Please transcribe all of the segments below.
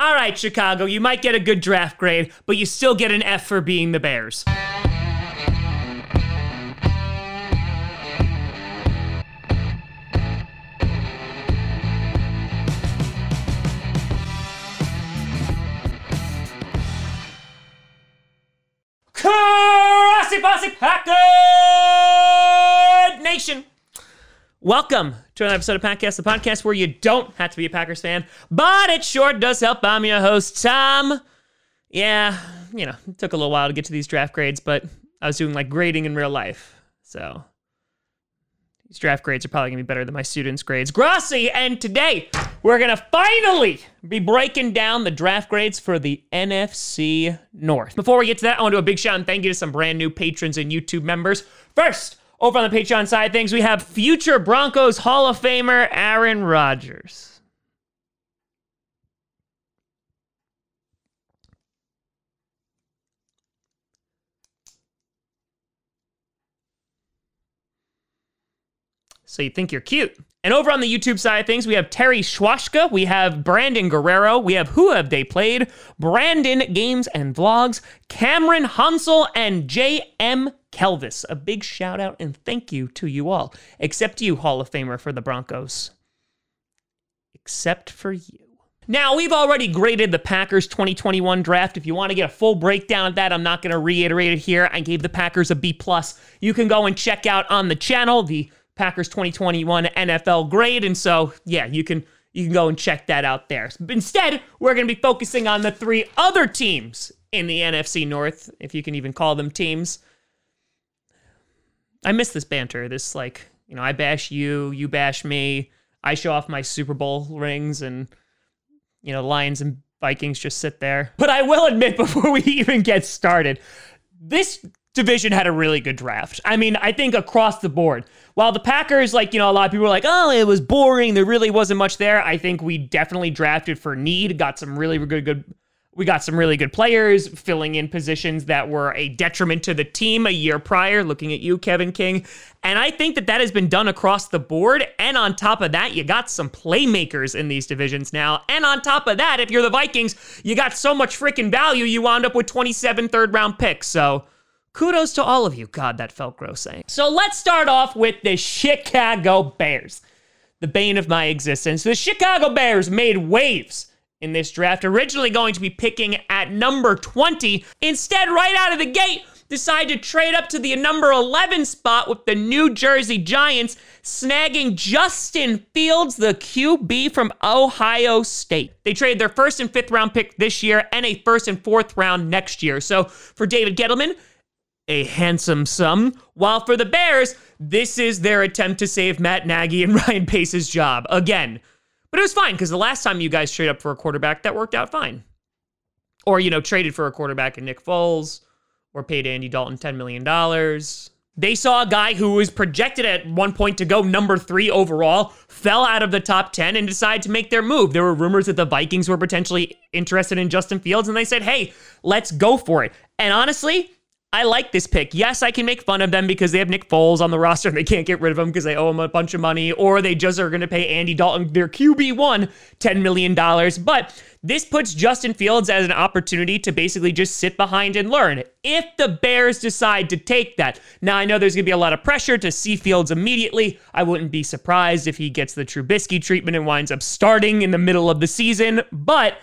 All right, Chicago, you might get a good draft grade, but you still get an F for being the Bears. Grossi Posse Packard Nation. Welcome to another episode of Podcast, the podcast where you don't have to be a Packers fan, but it sure does help. I'm your host, Tom. Yeah, you know, it took a little while to get to these draft grades, but I was doing like grading in real life. So these draft grades are probably gonna be better than my students' grades. Grossi, and today we're gonna finally be breaking down the draft grades for the NFC North. Before we get to that, I want to do a big shout and thank you to some brand new patrons and YouTube members. First, over on the Patreon side things, we have future Broncos Hall of Famer Aaron Rodgers. So you think you're cute. And over on the YouTube side of things, we have Terry Schwashka, we have Brandon Guerrero, we have Who Have They Played, Brandon Games and Vlogs, Cameron Hansel, and J.M. Kelvis. A big shout out and thank you to you all, except you, Hall of Famer for the Broncos. Except for you. Now, we've already graded the Packers 2021 draft. If you want to get a full breakdown of that, I'm not going to reiterate it here. I gave the Packers a B. plus. You can go and check out on the channel the Packers 2021 NFL grade. And so, yeah, you can you can go and check that out there. Instead, we're going to be focusing on the three other teams in the NFC North, if you can even call them teams. I miss this banter. This like, you know, I bash you, you bash me. I show off my Super Bowl rings and you know, Lions and Vikings just sit there. But I will admit before we even get started, this division had a really good draft. I mean, I think across the board. While the Packers, like, you know, a lot of people were like, oh, it was boring. There really wasn't much there. I think we definitely drafted for need, got some really good, good. We got some really good players filling in positions that were a detriment to the team a year prior. Looking at you, Kevin King. And I think that that has been done across the board. And on top of that, you got some playmakers in these divisions now. And on top of that, if you're the Vikings, you got so much freaking value, you wound up with 27 third round picks. So kudos to all of you. God, that felt gross saying. So let's start off with the Chicago Bears, the bane of my existence. The Chicago Bears made waves in this draft, originally going to be picking at number 20. Instead, right out of the gate, decide to trade up to the number 11 spot with the New Jersey Giants, snagging Justin Fields, the QB from Ohio State. They traded their first and fifth round pick this year and a first and fourth round next year. So for David Gettleman, a handsome sum. While for the Bears, this is their attempt to save Matt Nagy and Ryan Pace's job again. But it was fine because the last time you guys traded up for a quarterback, that worked out fine. Or, you know, traded for a quarterback in Nick Foles or paid Andy Dalton $10 million. They saw a guy who was projected at one point to go number three overall, fell out of the top 10, and decided to make their move. There were rumors that the Vikings were potentially interested in Justin Fields, and they said, hey, let's go for it. And honestly, I like this pick. Yes, I can make fun of them because they have Nick Foles on the roster and they can't get rid of him because they owe him a bunch of money, or they just are going to pay Andy Dalton, their QB1, $10 million. But this puts Justin Fields as an opportunity to basically just sit behind and learn if the Bears decide to take that. Now, I know there's going to be a lot of pressure to see Fields immediately. I wouldn't be surprised if he gets the Trubisky treatment and winds up starting in the middle of the season, but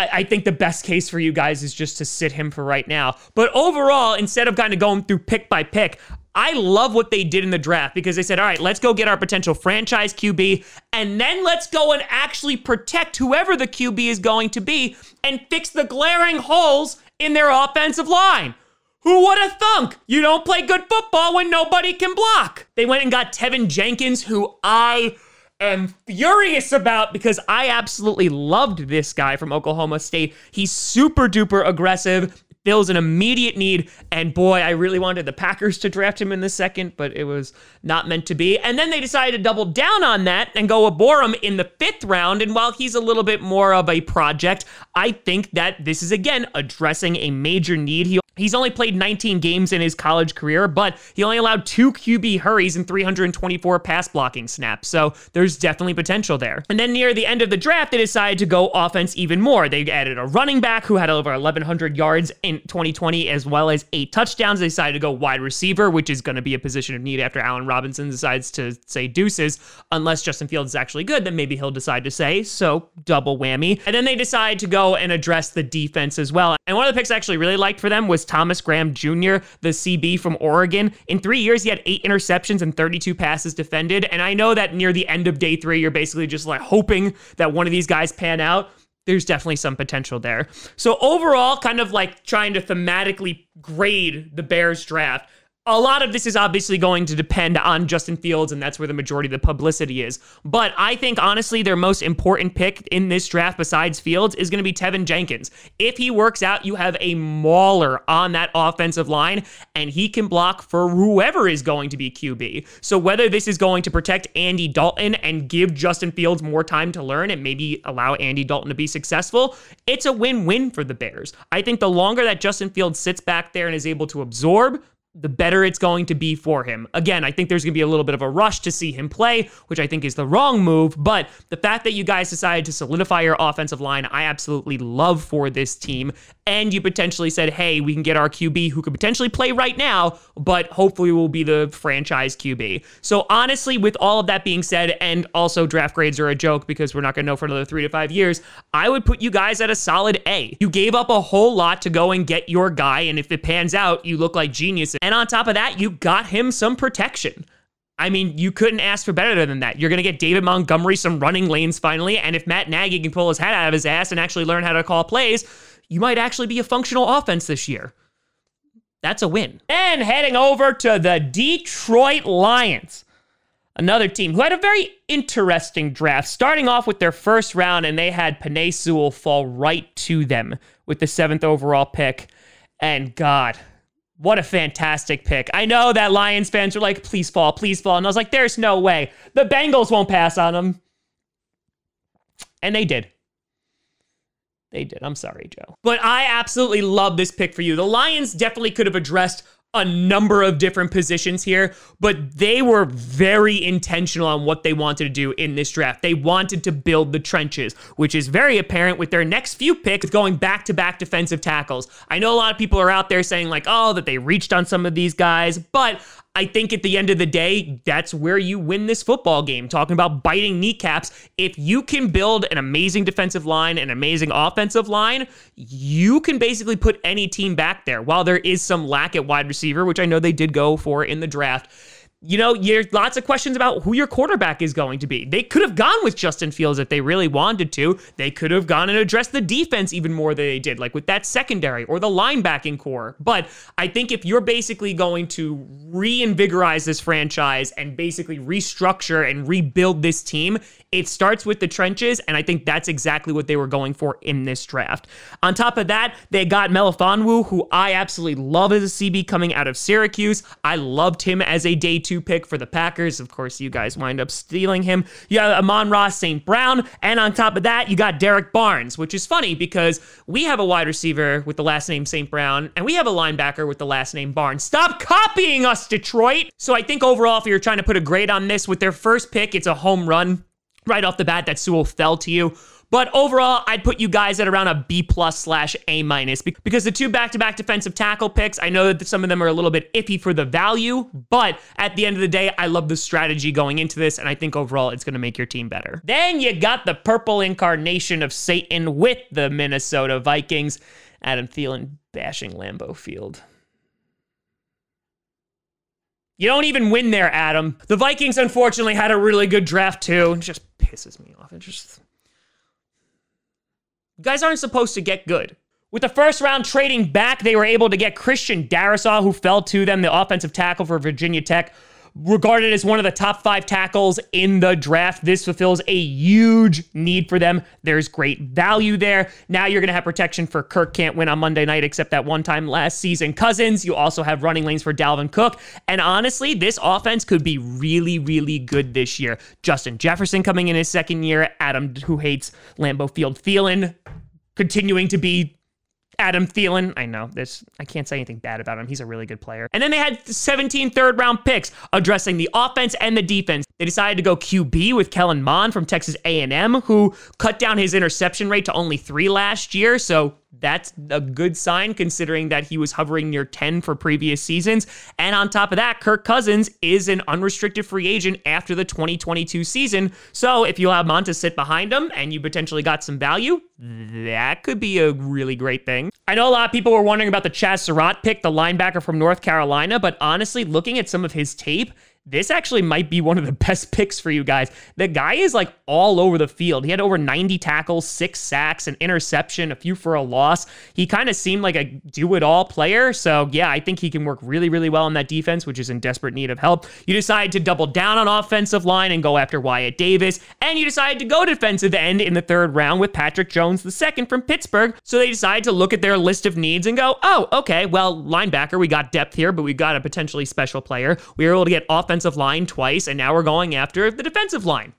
I, I, think the best case for you guys is just to sit him for right now. But overall, instead of kind of going through pick by pick, I love what they did in the draft because they said, all right, let's go get our potential franchise QB, and then let's go and actually protect whoever the QB is going to be and fix the glaring holes in their offensive line. Who would have thunk? You don't play good football when nobody can block. They went and got Teven Jenkins, who I am furious about because I absolutely loved this guy from Oklahoma State. He's super duper aggressive, fills an immediate need, and boy, I really wanted the Packers to draft him in the second, but it was not meant to be. And then they decided to double down on that and go Borom in the fifth round. And while he's a little bit more of a project, I think that this is again addressing a major need. He He's only played 19 games in his college career, but he only allowed two QB hurries and 324 pass blocking snaps. So there's definitely potential there. And then near the end of the draft, they decided to go offense even more. They added a running back who had over 1,100 yards in 2020, as well as eight touchdowns. They decided to go wide receiver, which is going to be a position of need after Allen Robinson decides to say deuces. Unless Justin Fields is actually good, then maybe he'll decide to say. So double whammy. And then they decide to go and address the defense as well. And one of the picks I actually really liked for them was Thomas Graham Jr., the CB from Oregon. In three years, he had eight interceptions and 32 passes defended. And I know that near the end of day three, you're basically just like hoping that one of these guys pan out there's definitely some potential there. So overall, kind of like trying to thematically grade the Bears draft a lot of this is obviously going to depend on Justin Fields, and that's where the majority of the publicity is. But I think, honestly, their most important pick in this draft, besides Fields, is going to be Teven Jenkins. If he works out, you have a mauler on that offensive line, and he can block for whoever is going to be QB. So whether this is going to protect Andy Dalton and give Justin Fields more time to learn and maybe allow Andy Dalton to be successful, it's a win win for the Bears. I think the longer that Justin Fields sits back there and is able to absorb, the better it's going to be for him. Again, I think there's going to be a little bit of a rush to see him play, which I think is the wrong move. But the fact that you guys decided to solidify your offensive line, I absolutely love for this team. And you potentially said, hey, we can get our QB who could potentially play right now, but hopefully will be the franchise QB. So honestly, with all of that being said, and also draft grades are a joke because we're not going to know for another three to five years, I would put you guys at a solid A. You gave up a whole lot to go and get your guy, and if it pans out, you look like geniuses. And on top of that, you got him some protection. I mean, you couldn't ask for better than that. You're going to get David Montgomery some running lanes finally. And if Matt Nagy can pull his head out of his ass and actually learn how to call plays, you might actually be a functional offense this year. That's a win. And heading over to the Detroit Lions, another team who had a very interesting draft, starting off with their first round, and they had Penei Sewell fall right to them with the seventh overall pick. And God, what a fantastic pick. I know that Lions fans are like, please fall, please fall. And I was like, there's no way. The Bengals won't pass on them. And they did. They did. I'm sorry, Joe. But I absolutely love this pick for you. The Lions definitely could have addressed a number of different positions here, but they were very intentional on what they wanted to do in this draft. They wanted to build the trenches, which is very apparent with their next few picks going back to back defensive tackles. I know a lot of people are out there saying, like, oh, that they reached on some of these guys, but I think at the end of the day, that's where you win this football game. Talking about biting kneecaps. If you can build an amazing defensive line, an amazing offensive line, you can basically put any team back there. While there is some lack at wide receiver, which I know they did go for in the draft, you know, there's lots of questions about who your quarterback is going to be. They could have gone with Justin Fields if they really wanted to. They could have gone and addressed the defense even more than they did, like with that secondary or the linebacking core. But I think if you're basically going to reinvigorize this franchise and basically restructure and rebuild this team, it starts with the trenches, and I think that's exactly what they were going for in this draft. On top of that, they got Melifonwu, who I absolutely love as a CB coming out of Syracuse. I loved him as a day two pick for the Packers. Of course, you guys wind up stealing him. You have Amon-Ra St. Brown, and on top of that, you got Derrick Barnes, which is funny because we have a wide receiver with the last name St. Brown, and we have a linebacker with the last name Barnes. Stop copying us, Detroit! So I think overall, if you're trying to put a grade on this, with their first pick, it's a home run right off the bat that Sewell fell to you. But overall, I'd put you guys at around a B plus slash A minus because the two back to back defensive tackle picks, I know that some of them are a little bit iffy for the value, but at the end of the day, I love the strategy going into this, and I think overall it's going to make your team better. Then you got the purple incarnation of Satan with the Minnesota Vikings. Adam Thielen bashing Lambeau Field. You don't even win there, Adam. The Vikings, unfortunately, had a really good draft, too. It just pisses me off. It just. Guys aren't supposed to get good. With the first round trading back, they were able to get Christian Darrisaw, who fell to them, the offensive tackle for Virginia Tech regarded as one of the top five tackles in the draft. This fulfills a huge need for them. There's great value there. Now you're going to have protection for Kirk can't win on Monday night, except that one time last season. Cousins, you also have running lanes for Dalvin Cook. And honestly, this offense could be really, really good this year. Justin Jefferson coming in his second year. Adam, who hates Lambeau Field, Thielen continuing to be Adam Thielen. I know this. I can't say anything bad about him. He's a really good player. And then they had 17 third round picks addressing the offense and the defense. They decided to go QB with Kellen Mond from Texas A&M, who cut down his interception rate to only three last year. So that's a good sign considering that he was hovering near 10 for previous seasons. And on top of that, Kirk Cousins is an unrestricted free agent after the 2022 season. So if you Mond to sit behind him and you potentially got some value, that could be a really great thing. I know a lot of people were wondering about the Chazz Surratt pick, the linebacker from North Carolina, but honestly, looking at some of his tape, this actually might be one of the best picks for you guys. The guy is like all over the field. He had over 90 tackles, six sacks, an interception, a few for a loss. He kind of seemed like a do it all player. So, yeah, I think he can work really, really well in that defense, which is in desperate need of help. You decide to double down on offensive line and go after Wyatt Davis. And you decide to go defensive end in the third round with Patrick Jones II from Pittsburgh. So they decide to look at their list of needs and go, oh, okay, well, linebacker, we got depth here, but we got a potentially special player. We were able to get offensive offensive line twice, and now we're going after the defensive line.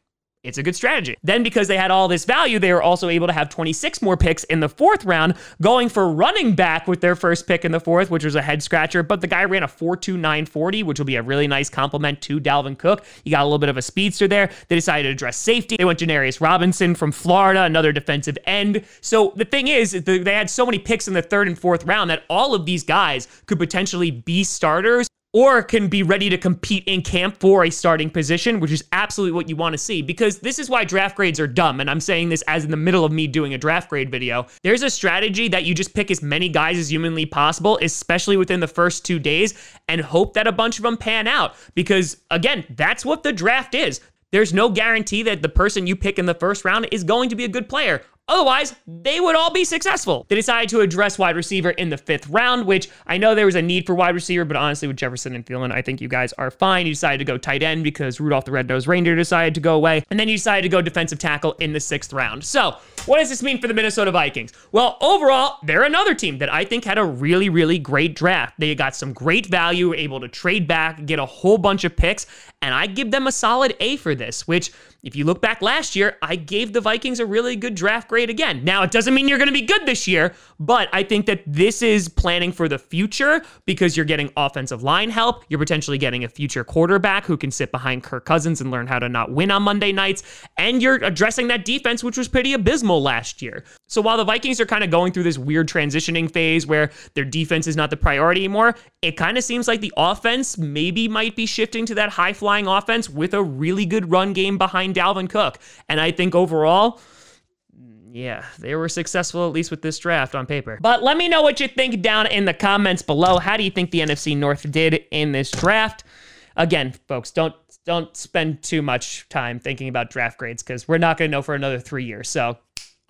It's a good strategy. Then, because they had all this value, they were also able to have 26 more picks in the fourth round, going for running back with their first pick in the fourth, which was a head scratcher. But the guy ran a 4.2940, which will be a really nice compliment to Dalvin Cook. You got a little bit of a speedster there. They decided to address safety. They went Janarius Robinson from Florida, another defensive end. So the thing is, they had so many picks in the third and fourth round that all of these guys could potentially be starters or can be ready to compete in camp for a starting position, which is absolutely what you want to see. Because this is why draft grades are dumb. And I'm saying this as in the middle of me doing a draft grade video. There's a strategy that you just pick as many guys as humanly possible, especially within the first two days, and hope that a bunch of them pan out. Because again, that's what the draft is. There's no guarantee that the person you pick in the first round is going to be a good player. Otherwise, they would all be successful. They decided to address wide receiver in the fifth round, which I know there was a need for wide receiver, but honestly, with Jefferson and Thielen, I think you guys are fine. You decided to go tight end because Rudolph the Red-Nosed Reindeer decided to go away, and then you decided to go defensive tackle in the sixth round. So, what does this mean for the Minnesota Vikings? Well, overall, they're another team that I think had a really, really great draft. They got some great value, able to trade back, get a whole bunch of picks, and I give them a solid A for this, which if you look back last year, I gave the Vikings a really good draft grade again. Now, it doesn't mean you're going to be good this year, but I think that this is planning for the future because you're getting offensive line help. You're potentially getting a future quarterback who can sit behind Kirk Cousins and learn how to not win on Monday nights. And you're addressing that defense, which was pretty abysmal last year. So while the Vikings are kind of going through this weird transitioning phase where their defense is not the priority anymore, it kind of seems like the offense maybe might be shifting to that high flying offense with a really good run game behind Dalvin Cook. And I think overall, yeah, they were successful at least with this draft on paper. But let me know what you think down in the comments below. How do you think the NFC North did in this draft? Again, folks, don't don't spend too much time thinking about draft grades because we're not going to know for another three years. So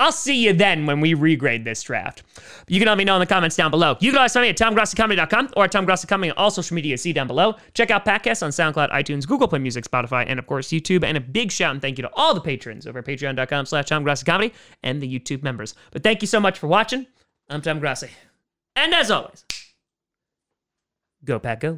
I'll see you then when we regrade this draft. You can let me know in the comments down below. You can always find me at TomGrossiComedy.com or at TomGrossiComedy on all social media. See down below. Check out podcasts on SoundCloud, iTunes, Google Play Music, Spotify, and of course YouTube. And a big shout and thank you to all the patrons over at patreon.com slash TomGrossiComedy and the YouTube members. But thank you so much for watching. I'm Tom Grossi. And as always, go Pack Go.